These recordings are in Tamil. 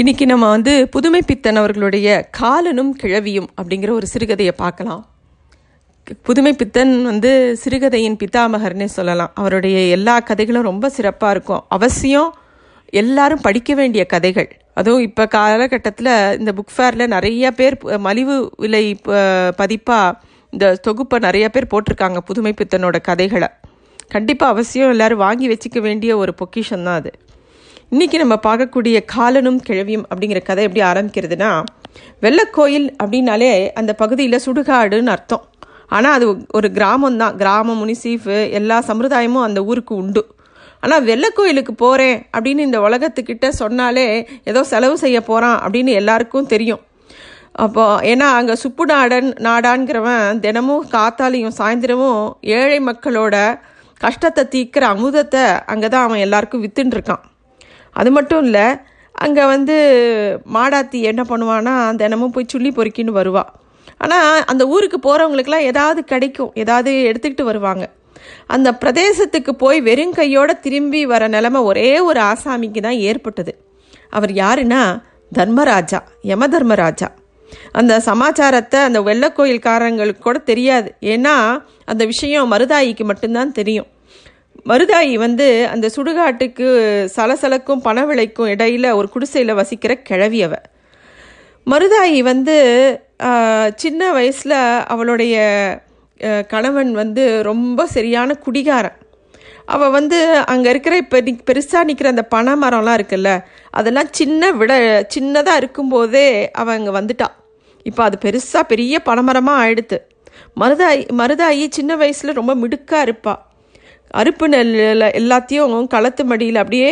இன்னைக்கு நம்ம வந்து புதுமை பித்தன் அவர்களுடைய காலனும் கிழவியும் அப்படிங்கிற ஒரு சிறுகதையை பார்க்கலாம். புதுமை பித்தன் வந்து சிறுகதையின் பித்தாமகர்னே சொல்லலாம். அவருடைய எல்லா கதைகளும் ரொம்ப சிறப்பாக இருக்கும். அவசியம் எல்லாரும் படிக்க வேண்டிய கதைகள். அதுவும் இப்போ காலகட்டத்தில் இந்த புக் ஃபேரில் நிறைய பேர் மலிவு விலை பதிப்பாக இந்த தொகுப்பை நிறைய பேர் போட்டிருக்காங்க புதுமை பித்தனோட கதைகளை. கண்டிப்பாக அவசியம் எல்லோரும் வாங்கி வச்சுக்க வேண்டிய ஒரு பொக்கிஷன் தான் அது. இன்றைக்கி நம்ம பார்க்கக்கூடிய காலனும் கிழவியும் அப்படிங்கிற கதை எப்படி ஆரம்பிக்கிறதுனா வெள்ளக்கோயில் அப்படின்னாலே அந்த பகுதியில் சுடுகாடுன்னு அர்த்தம். ஆனால் அது ஒரு கிராமம் தான் கிராமம் முனிசீஃபு எல்லா சம்பிரதாயமும் அந்த ஊருக்கு உண்டு. ஆனால் வெள்ளக்கோயிலுக்கு போகிறேன் அப்படின்னு இந்த உலகத்துக்கிட்ட சொன்னாலே ஏதோ செலவு செய்ய போகிறான் அப்படின்னு எல்லாருக்கும் தெரியும். அப்போ ஏன்னா அங்கே சுப்பு நாடன் நாடான்கிறவன் தினமும் காத்தாலையும் சாயந்தரமும் ஏழை மக்களோட கஷ்டத்தை தீர்க்கிற அமுதத்தை அங்கே தான் அவன் எல்லாருக்கும் வித்துன்னு இருக்கான். அது மட்டும் இல்லை அங்கே வந்து மாடாத்தி என்ன பண்ணுவான்னா தினமும் போய் சுள்ளி பொறுக்கின்னு வருவாள் ஆனால் அந்த ஊருக்கு போகிறவங்களுக்குலாம் ஏதாவது கிடைக்கும். ஏதாவது எடுத்துக்கிட்டு வருவாங்க. அந்த பிரதேசத்துக்கு போய் வெறும் கையோட திரும்பி வர நிலமை ஒரே ஒரு ஆசாமிக்கு தான் ஏற்பட்டது. அவர் யாருன்னா தர்மராஜா யம தர்மராஜா அந்த சமாச்சாரத்தை அந்த வெள்ளக்கோயில்காரங்களுக்கு கூட தெரியாது. ஏன்னா அந்த விஷயம் மருதாயிக்கு மட்டும்தான் தெரியும். மருதாயி வந்து அந்த சுடுகாட்டுக்கு சலசலக்கும் பணவிளைக்கும் இடையில் ஒரு குடிசையில் வசிக்கிற கிழவியவ மருதாயி வந்து சின்ன வயசில் அவளுடைய கணவன் வந்து ரொம்ப சரியான குடிகாரன். அவள் வந்து அங்கே இருக்கிற இப்போ நி பெருசாக நிற்கிற அந்த பனை மரம்லாம் இருக்குல்ல அதெல்லாம் சின்ன விட சின்னதாக இருக்கும்போதே அவள் அங்கே வந்துட்டா. இப்போ அது பெருசாக பெரிய பனைமரமாக ஆயிடுத்து. மருதாயி மருதாயி சின்ன வயசில் ரொம்ப மிடுக்காக இருப்பாள் அறுப்பு நெல் எல்லாத்தையும் களத்து மடியில் அப்படியே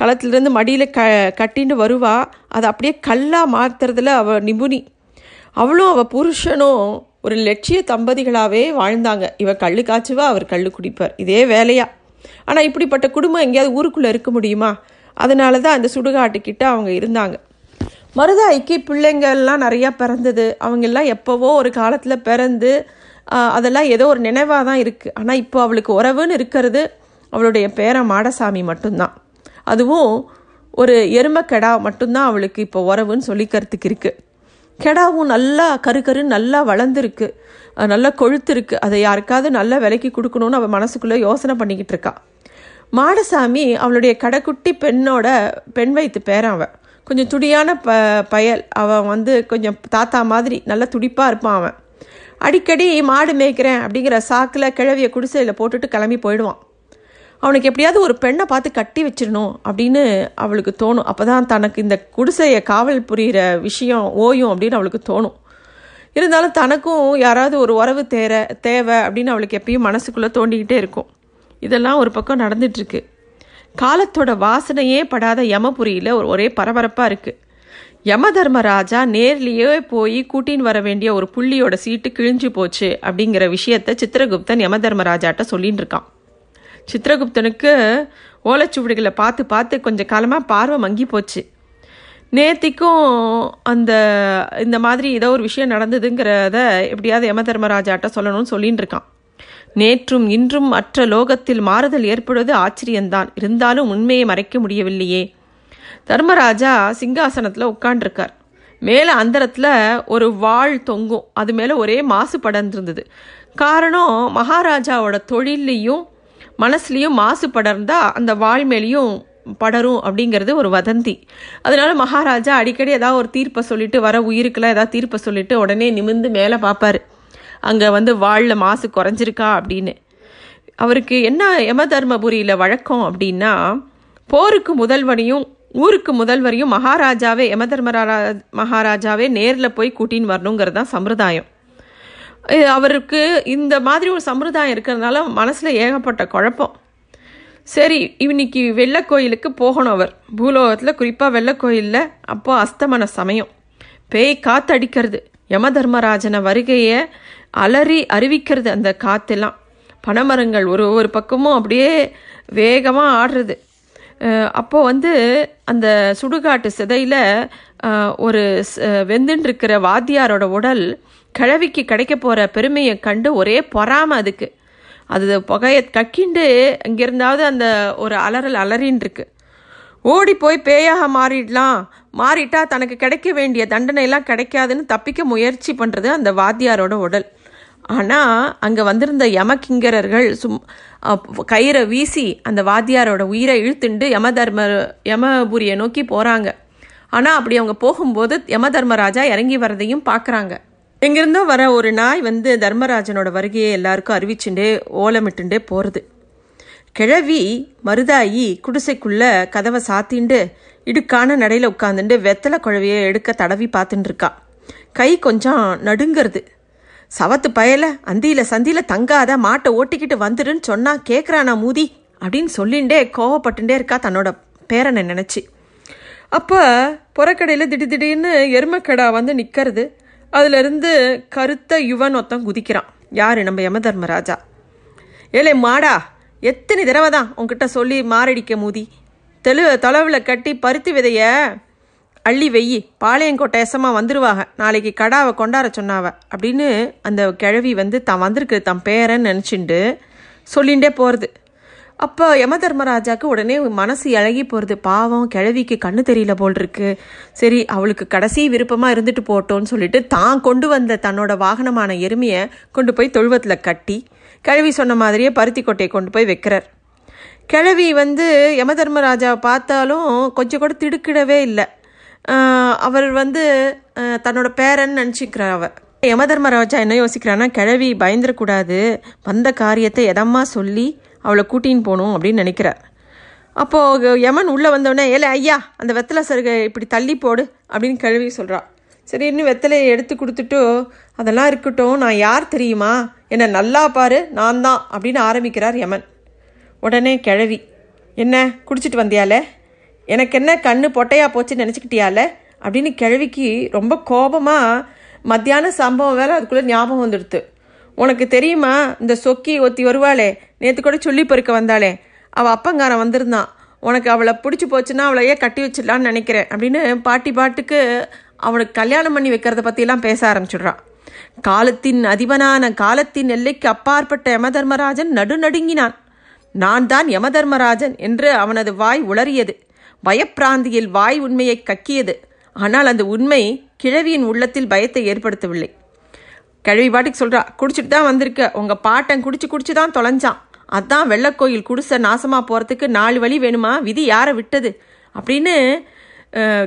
களத்துலேருந்து மடியில் க கட்டின்னு வருவா. அதை அப்படியே கல்லாக மாற்றுறதுல அவள் நிபுணி. அவளும் அவள் புருஷனும் ஒரு லட்சிய தம்பதிகளாகவே வாழ்ந்தாங்க. இவள் கள்ளு காய்ச்சுவா அவர் கல் குடிப்பார். இதே வேலையா. ஆனால் இப்படிப்பட்ட குடும்பம் எங்கேயாவது ஊருக்குள்ளே இருக்க முடியுமா? அதனால தான் அந்த சுடுகாட்டுக்கிட்ட அவங்க இருந்தாங்க. மருதாய்க்கு பிள்ளைங்கள்லாம் நிறையா பிறந்தது. அவங்கெல்லாம் எப்போவோ ஒரு காலத்தில் பிறந்து அதெல்லாம் ஏதோ ஒரு நினைவாக தான் இருக்குது ஆனால் இப்போ அவளுக்கு உறவுன்னு இருக்கிறது அவளுடைய பேரன் மாடசாமி மட்டும்தான். அதுவும் ஒரு எருமக்கெடா மட்டும்தான் அவளுக்கு இப்போ உறவுன்னு சொல்லிக்கிறதுக்கு இருக்குது கெடாவும் நல்லா கரு கருன்னு நல்லா வளர்ந்துருக்கு. நல்லா கொழுத்துருக்கு. அதை யாருக்காவது நல்ல விலைக்கு கொடுக்கணும்னு அவள் மனசுக்குள்ளே யோசனை பண்ணிக்கிட்டு இருக்கா. மாடசாமி அவளுடைய கடைக்குட்டி பெண்ணோட பெண் வைத்து பேரன் அவன். கொஞ்சம் துடியான ப பயல். அவன் வந்து கொஞ்சம் தாத்தா மாதிரி நல்லா துடிப்பாக இருப்பான் அவன். அடிக்கடி மாடு மேய்க்கிறேன் அப்படிங்கிற சாக்கில் கிழவிய குடிசையில் போட்டுட்டு கிளம்பி போயிடுவான். அவனுக்கு எப்படியாவது ஒரு பெண்ணை பார்த்து கட்டி வச்சிடணும் அப்படின்னு அவளுக்கு தோணும். அப்போ தான் தனக்கு இந்த குடிசையை காவல் புரிகிற விஷயம் ஓயும் அப்படின்னு அவளுக்கு தோணும். இருந்தாலும் தனக்கும் யாராவது ஒரு உறவு தேர தேவை அப்படின்னு அவளுக்கு எப்பயும் மனசுக்குள்ளே தோண்டிக்கிட்டே இருக்கும். இதெல்லாம் ஒரு பக்கம் நடந்துட்டுருக்கு காலத்தோட வாசனையே படாத யமபுரியில் ஒரு ஒரே பரபரப்பாக இருக்குது யம தர்மராஜா நேர்லேயே போய் கூட்டின்னு வர வேண்டிய ஒரு புள்ளியோட சீட்டு கிழிஞ்சு போச்சு அப்படிங்கிற விஷயத்த சித்திரகுப்தன் யம தர்மராஜாட்ட சொல்லின்னு இருக்கான். சித்திரகுப்தனுக்கு ஓலைச்சுவடிகளை பார்த்து பார்த்து கொஞ்சம் காலமாக பார்வை மங்கி போச்சு. நேத்திக்கும் அந்த இந்த மாதிரி ஏதோ ஒரு விஷயம் நடந்ததுங்கிறத எப்படியாவது யம தர்மராஜாட்ட சொல்லணும்னு சொல்லின்னு இருக்கான். நேற்றும் இன்றும் மற்ற லோகத்தில் மாறுதல் ஏற்படுவது ஆச்சரியம்தான். இருந்தாலும் உண்மையை மறைக்க முடியவில்லையே. தர்மராஜா சிங்காசனத்தில் உட்காண்டிருக்கார் மேலே அந்தரத்தில் ஒரு வாள் தொங்கும். அது மேலே ஒரே மாசு படர்ந்திருந்தது. காரணம் மகாராஜாவோட தொழிலையும் மனசுலேயும் மாசு படர்ந்தா அந்த வாள் மேலேயும் படரும் அப்படிங்கிறது ஒரு வதந்தி. அதனால மகாராஜா அடிக்கடி ஏதாவது ஒரு தீர்ப்பை சொல்லிட்டு வர உயிருக்கெல்லாம் ஏதாவது தீர்ப்பை சொல்லிட்டு உடனே நிமிர்ந்து மேலே பார்ப்பாரு அங்கே வந்து வாழில் மாசு குறைஞ்சிருக்கா அப்படின்னு. அவருக்கு என்ன யம தர்மபுரியில் வழக்கம் அப்படின்னா போருக்கு முதல்வனையும் ஊருக்கு முதல்வரையும் மகாராஜாவே யம தர்மரா மகாராஜாவே நேரில் போய் கூட்டின்னு வரணுங்கிறது தான் சம்பிரதாயம் அவருக்கு இந்த மாதிரி ஒரு சம்பிரதாயம் இருக்கிறதுனால மனசில் ஏகப்பட்ட குழப்பம். சரி இன்னைக்கு வெள்ளக்கோயிலுக்கு போகணும் அவர். பூலோகத்தில் குறிப்பாக வெள்ளக்கோயிலில் அப்போது அஸ்தமன சமயம். பேய் காத்தடிக்கிறது. யமதர்மராஜன வருகையை அலறி அறிவிக்கிறது அந்த காத்தெல்லாம். பனைமரங்கள் ஒரு ஒரு பக்கமும் அப்படியே வேகமாக ஆடுறது. அப்போது வந்து அந்த சுடுகாட்டு சிதையில் ஒரு வெந்துன்றிருக்கிற வாத்தியாரோட உடல் கிழவிக்கு கிடைக்க போகிற பெருமையை கண்டு ஒரே பொறாமை அதுக்கு. அது புகையை கக்கிண்டு இங்கிருந்தாவது அந்த ஒரு அலறல் அலறின்னு இருக்கு ஓடி போய் பேயாக மாறிடலாம். மாறிட்டா தனக்கு கிடைக்க வேண்டிய தண்டனை எல்லாம் கிடைக்காதுன்னு தப்பிக்க முயற்சி பண்ணுறது அந்த வாத்தியாரோட உடல். ஆனால் அங்கே வந்திருந்த யமகிங்கரர்கள் சும் கயிறை வீசி அந்த வாத்தியாரோட உயிரை இழுத்துண்டு யமதர்ம யமபுரியை நோக்கி போகிறாங்க ஆனால் அப்படி அவங்க போகும்போது யம தர்மராஜா இறங்கி வரதையும் பார்க்குறாங்க எங்கிருந்தோ வர ஒரு நாய் வந்து தர்மராஜனோட வருகையை எல்லாருக்கும் அறிவிச்சுட்டு ஓலமிட்டுண்டே போகிறது கிழவி மருதாயி குடிசைக்குள்ள கதவை சாத்திண்டு இடுக்கான நடையில் உட்காந்துட்டு வெத்தலை குழவையை எடுக்க தடவி பார்த்துட்டு இருக்கா. கை கொஞ்சம் நடுங்கிறது. சவத்து பயல அந்தியில சந்தியில தங்காத மாட்டை ஓட்டிக்கிட்டு வந்துடுன்னு சொன்னா கேட்குறானா மூதி? அப்படின்னு சொல்லிண்டே கோவப்பட்டுட்டே இருக்கா தன்னோட பேரனை நினச்சி. அப்போ புறக்கடையில் திடீர் திடீர்னு எருமக்கடா வந்து நிற்கிறது அதுலேருந்து கருத்த யுவன் ஒருத்தன் குதிக்கிறான். யார்? நம்ம யமதர்மராஜா. ஏலே மாடா எத்தனை தடவை தான் உங்ககிட்ட சொல்லி மாரடிக்க மூதி? தெளு தொலைவில் கட்டி பருத்தி விதைய அள்ளி வெய்யி பாளையங்கோட்டை எசமா வந்துருவாங்க நாளைக்கு கடாவை கொண்டாட சொன்னாவ. அப்படின்னு அந்த கிழவி வந்து தான் வந்திருக்கு தன் பேரன்னு நினச்சிண்டு சொல்லிகிட்டே போகிறது அப்போ யமதர்மராஜாக்கு உடனே மனசு இழகி போகிறது பாவம் கிழவிக்கு கண்ணு தெரியல போல் இருக்கு சரி அவளுக்கு கடைசி விருப்பமாக இருந்துட்டு போட்டோன்னு சொல்லிட்டு தான் கொண்டு வந்த தன்னோட வாகனமான எருமையை கொண்டு போய் தொழுவத்தில் கட்டி கிழவி சொன்ன மாதிரியே பருத்தி கொட்டையை கொண்டு போய் வைக்கிறார். கிழவி வந்து யமதர்மராஜாவை பார்த்தாலும் கொஞ்சம் கூட திடுக்கிடவே இல்லை. அவர் வந்து தன்னோட பேரன் நினச்சிக்கிறா யம தர்மராஜா என்ன யோசிக்கிறான்னா கிழவி பயந்துடக்கூடாது வந்த காரியத்தை எதம்மா சொல்லி அவளை கூட்டின்னு போகணும் அப்படின்னு நினைக்கிறார். அப்போது யமன் உள்ளே வந்தோடனே ஏல ஐயா அந்த வெத்தலை சருகை இப்படி தள்ளி போடு அப்படின்னு கிழவி சொல்கிறாள் சரின்னு வெத்தலையை எடுத்து கொடுத்துட்டு அதெல்லாம் இருக்கட்டும் நான் யார் தெரியுமா? என்னை நல்லா பாரு நான் தான் அப்படின்னு ஆரம்பிக்கிறார் யமன். உடனே கிழவி என்ன குடிச்சிட்டு வந்தியாலே? எனக்கு என்ன கண்ணு பொட்டையா போச்சுன்னு நினச்சிக்கிட்டியால? அப்படின்னு கிழவிக்கு ரொம்ப கோபமாக மத்தியான சம்பவம் வேலை அதுக்குள்ளே ஞாபகம் வந்துடுது உனக்கு தெரியுமா இந்த சொக்கி ஒத்தி வருவாளே? நேற்று கூட சொல்லி பொறுக்க வந்தாளே. அவள் அப்பங்காரன் வந்திருந்தான் உனக்கு அவளை பிடிச்சி போச்சுன்னா அவளையே கட்டி வச்சிடலான்னு நினைக்கிறேன் அப்படின்னு பாட்டி பாட்டுக்கு அவனுக்கு கல்யாணம் பண்ணி வைக்கிறத பற்றிலாம் பேச ஆரம்பிச்சிடுறான் காலத்தின் அதிபனான காலத்தின் எல்லைக்கு அப்பாற்பட்ட யமதர்மராஜன் நடுநடுங்கினான். நான் தான் யமதர்மராஜன் என்று அவனது வாய் உளறியது. பயப்பிராந்தியில் வாய் உண்மையை கக்கியது. ஆனால் அந்த உண்மை கிழவியின் உள்ளத்தில் பயத்தை ஏற்படுத்தவில்லை. கிழவி பாட்டுக்கு சொல்கிறா குடிச்சிட்டு தான் வந்திருக்க. உங்கள் பாட்டன் குடிச்சு குடிச்சு தான் தொலைஞ்சான். அதான் வெள்ளக்கோயில் குடிசை நாசமாக போகிறதுக்கு நாலு வழி வேணுமா? விதி யாரை விட்டது? அப்படின்னு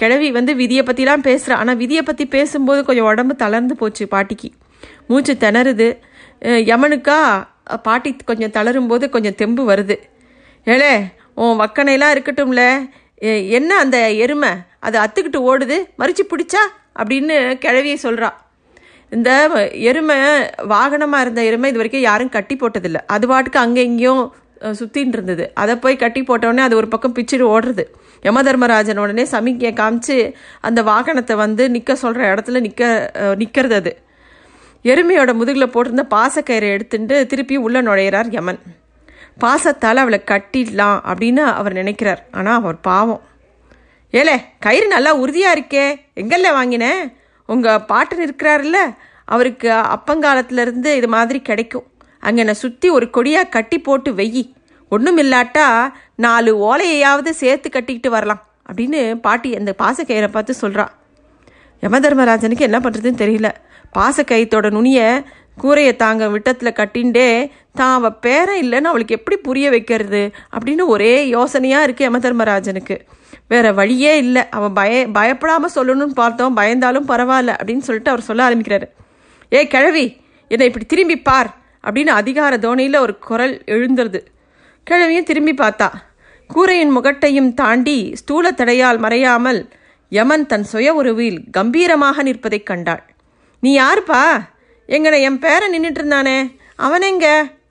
கிழவி வந்து விதியை பற்றிலாம் பேசுகிறா ஆனால் விதியை பற்றி பேசும்போது கொஞ்சம் உடம்பு தளர்ந்து போச்சு பாட்டிக்கு. மூச்சு திணறுது. யமனுக்கா பாட்டி கொஞ்சம் தளரும்போது கொஞ்சம் தெம்பு வருது. ஏலே உன் வக்கனையெல்லாம் இருக்கட்டும்ல. என்ன அந்த எருமை? அதை அத்துக்கிட்டு ஓடுது. மறிச்சு பிடிச்சா? அப்படின்னு கிழவியை சொல்கிறா இந்த எருமை வாகனமாக இருந்த எருமை இது வரைக்கும் யாரும் கட்டி போட்டதில்லை. அது பாட்டுக்கு அங்கே இங்கேயும் சுற்றின்னு இருந்தது. அதை போய் கட்டி போட்டோடனே அது ஒரு பக்கம் பிச்சுட்டு ஓடுறது. யமதர்மராஜன் உடனே சமிக்கையை காமிச்சு அந்த வாகனத்தை வந்து நிற்க சொல்கிற இடத்துல நிற்க நிற்கிறது அது. எருமையோட முதுகில் போட்டிருந்த பாசக்கயிறை எடுத்துட்டு திருப்பி உள்ளே நுழையிறார் யமன். பாசத்தால் அவளை கட்டிடலாம் அப்படின்னு அவர் நினைக்கிறார். ஆனால் அவர் பாவம். ஏலே கயிறு நல்லா உறுதியாக இருக்கே. எங்கல்ல வாங்கினேன் உங்கள் பாட்டன் இருக்கிறாருல்ல? அவருக்கு அப்பங்காலத்துலேருந்து இது மாதிரி கிடைக்கும். அங்கே என்னை சுற்றி ஒரு கொடியாக கட்டி போட்டு வெயி. ஒன்றும் இல்லாட்டா நாலு ஓலையையாவது சேர்த்து கட்டிக்கிட்டு வரலாம் அப்படின்னு பாட்டி அந்த பாசக்கயிறை பார்த்து சொல்கிறா யமதர்மராஜனுக்கு என்ன பண்ணுறதுன்னு தெரியல. பாசக்கயித்தோட நுனியை கூரையை தாங்க விட்டத்தில் கட்டின்டே தான் அவள் பேரன் இல்லைன்னு அவளுக்கு எப்படி புரிய வைக்கிறது? அப்படின்னு ஒரே யோசனையாக இருக்குது யமதர்மராஜனுக்கு. வேற வழியே இல்லை. அவன் பய பயப்படாமல் சொல்லணும்னு பார்த்தோம். பயந்தாலும் பரவாயில்ல. அப்படின்னு சொல்லிட்டு அவர் சொல்ல ஆரம்பிக்கிறாரு. ஏய் கிழவி என்னை இப்படி திரும்பி பார். அப்படின்னு அதிகார தோணியில் ஒரு குரல் எழுந்துருது கிழவியும் திரும்பி பார்த்தா. கூரையின் முகட்டையும் தாண்டி ஸ்தூல தடையால் மறையாமல் யமன் தன் சுய உருவில் கம்பீரமாக நிற்பதைக் கண்டாள். நீ யாருப்பா? எங்கட என் பேரன் நின்றுட்டு இருந்தானே அவன்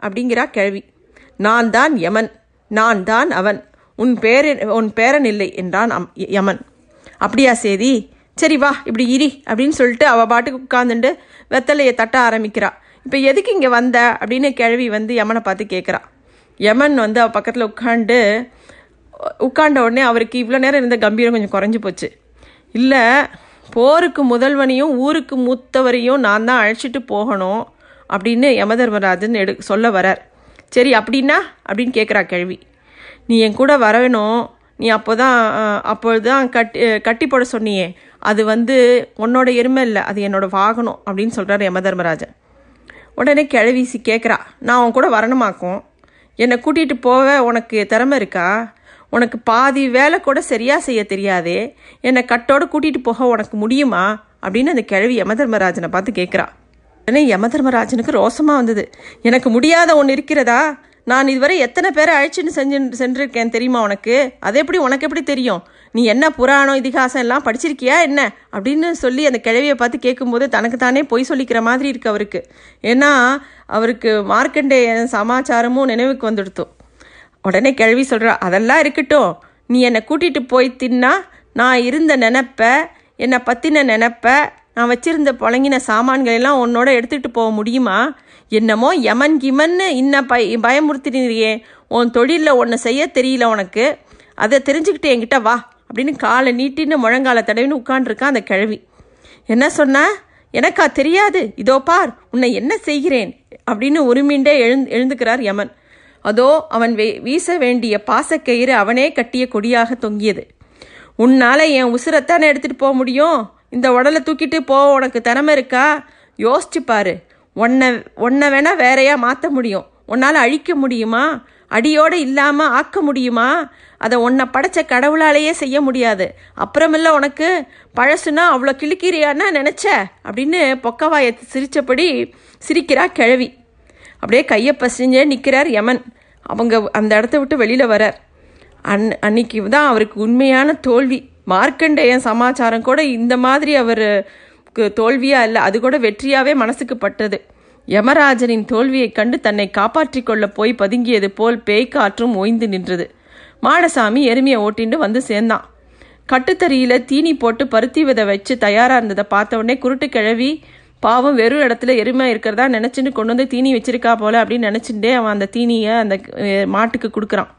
அப்படிங்கிறா கிழவி. நான் தான் யமன். நான் தான் அவன். உன் பேரன் உன் பேரன் இல்லை என்றான் அம்- யமன். அப்படியா சேதி. சரி வா இப்படி இரி அப்படின்னு சொல்லிட்டு அவள் பாட்டுக்கு உட்காந்துட்டு வெத்தலையை தட்ட ஆரம்பிக்கிறா. இப்போ எதுக்கு இங்கே வந்த? அப்படின்னு கிழவி வந்து யமனை பார்த்து கேட்குறா யமன் வந்து அவள் பக்கத்தில் உட்காந்து உட்காண்ட உடனே அவருக்கு இவ்வளோ நேரம் இருந்த கம்பீரம் கொஞ்சம் குறைஞ்சி போச்சு. இல்லை போருக்கு முதல்வனையும் ஊருக்கு மூத்தவரையும் நான் தான் அழைச்சிட்டு போகணும் அப்படின்னு யமதர்மராஜன் எடு சொல்ல வரார். சரி அப்படின்னா? அப்படின்னு கேட்குறா கேள்வி. நீ என் கூட வரவேணும் நீ அப்போ தான் அப்பொழுது தான் கட்டி கட்டி போட சொன்னியே. அது வந்து உன்னோட எருமை இல்லை அது என்னோட வாகனம் அப்படின்னு சொல்கிறார் யமதர்மராஜன். உடனே கிழவிசி கேட்குறா நான் உன் கூட வரணுமாக்கும்? என்னை கூட்டிகிட்டு போக உனக்கு திறமை இருக்கா? உனக்கு பாதி வேலை கூட சரியாக செய்ய தெரியாதே. என்னை கட்டோடு கூட்டிகிட்டு போக உனக்கு முடியுமா? அப்படின்னு அந்த கிழவி யமதர்மராஜனை பார்த்து கேட்குறா. உடனே யமதர்மராஜனுக்கு ரோசமாக வந்தது. எனக்கு முடியாத ஒன்று இருக்கிறதா? நான் இதுவரை எத்தனை பேரை அழைச்சின்னு செஞ்சு சென்றிருக்கேன் தெரியுமா உனக்கு? அது எப்படி உனக்கு எப்படி தெரியும்? நீ என்ன புராணம் இதிகாசம் எல்லாம் படிச்சிருக்கியா என்ன? அப்படின்னு சொல்லி அந்த கிழவியை பார்த்து கேட்கும்போது தனக்கு தானே பொய் சொல்லிக்கிற மாதிரி இருக்கு அவருக்கு. ஏன்னா அவருக்கு மார்க்கண்டேய சமாச்சாரமும் நினைவுக்கு வந்துடுத்தோம் உடனே கிழவி சொல்கிறா அதெல்லாம் இருக்கட்டும். நீ என்னை கூட்டிகிட்டு போய் தின்னா நான் இருந்த நினப்ப என்னை பற்றின நினப்ப நான் வச்சிருந்த புழங்கின சாமான்களெல்லாம் உன்னோட எடுத்துகிட்டு போக முடியுமா? என்னமோ யமன் கிமன்னு இன்ன பய பயமுறுத்தினியே உன் தொழிலில் ஒன்று செய்ய தெரியல உனக்கு. அதை தெரிஞ்சுக்கிட்டு என்கிட்ட வா அப்படின்னு காலை நீட்டின்னு முழங்கால தடவின்னு உட்காண்டிருக்கான் அந்த கிழவி. என்ன சொன்ன? எனக்கா தெரியாது. இதோ பார் உன்னை என்ன செய்கிறேன்? அப்படின்னு உரிமீண்டே எழுந் எழுந்துக்கிறார் யமன். அதோ அவன் வே வீச வேண்டிய பாசக்கயிறு அவனே கட்டிய கொடியாக தொங்கியது. உன்னால் என் உசுரத்தானே எடுத்துகிட்டு போக முடியும்? இந்த உடலை தூக்கிட்டு போ உனக்கு திறமை இருக்கா? யோசிச்சு பாரு. உன்னை உன்னை வேணால் வேறையாக மாற்ற முடியும். உன்னால் அழிக்க முடியுமா? அடியோடு இல்லாமல் ஆக்க முடியுமா? அதை உன்னை படைச்ச கடவுளாலேயே செய்ய முடியாது. அப்புறமில்ல உனக்கு பழசுனா அவ்வளோ கிளிக்கிறியான்னா நினச்ச? அப்படின்னு பொக்கவாயை சிரித்தபடி சிரிக்கிறா கிழவி. அப்படியே கையை பசிஞ்சே நிற்கிறார் யமன். அவங்க அந்த இடத்த விட்டு வெளியில் வரார். அன் அன்னைக்கு தான் அவருக்கு உண்மையான தோல்வி. மார்க்கண்டேயன் சமாச்சாரம் கூட இந்த மாதிரி அவர் தோல்வியா இல்லை. அது கூட வெற்றியாவே மனசுக்கு பட்டது. யமராஜனின் தோல்வியைக் கண்டு தன்னை காப்பாற்றிக் கொள்ள போய் பதுங்கியது போல் பேய்க்காற்றும் ஓய்ந்து நின்றது. மாடசாமி எருமையை ஓட்டிண்டு வந்து சேர்ந்தான். கட்டுத்தறியில தீனி போட்டு பருத்தி விதை வச்சு தயாரா இருந்ததை பார்த்த உடனே குருட்டு கிழவி பாவம் வெறும் இடத்துல எருமை இருக்கிறதா நினச்சின்னு கொண்டு வந்து தீனி வச்சிருக்கா போல அப்படின்னு நினச்சிட்டே அவன் அந்த தீனியை அந்த மாட்டுக்கு கொடுக்குறான்.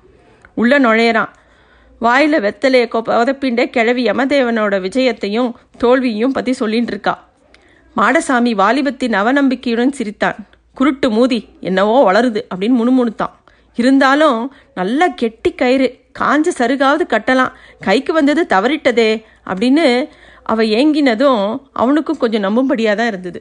உள்ளே நுழையிறான். வாயில வெத்தலையை பதப்பிண்டே கிழவி யமதேவனோட விஜயத்தையும் தோல்வியையும் பற்றி சொல்லிட்டு இருக்கா. மாடசாமி வாலிபத்தின் அவநம்பிக்கையுடன் சிரித்தான். குருட்டு மூதி என்னவோ வளருது அப்படின்னு முணுமுணுத்தான். இருந்தாலும் நல்லா கெட்டி கயிறு காஞ்ச சருகாவது கட்டலாம் கைக்கு வந்தது தவறிட்டதே அப்படின்னு அவ ஏங்கினதும் அவனுக்கும் கொஞ்சம் நம்பும்படியாக தான் இருந்தது.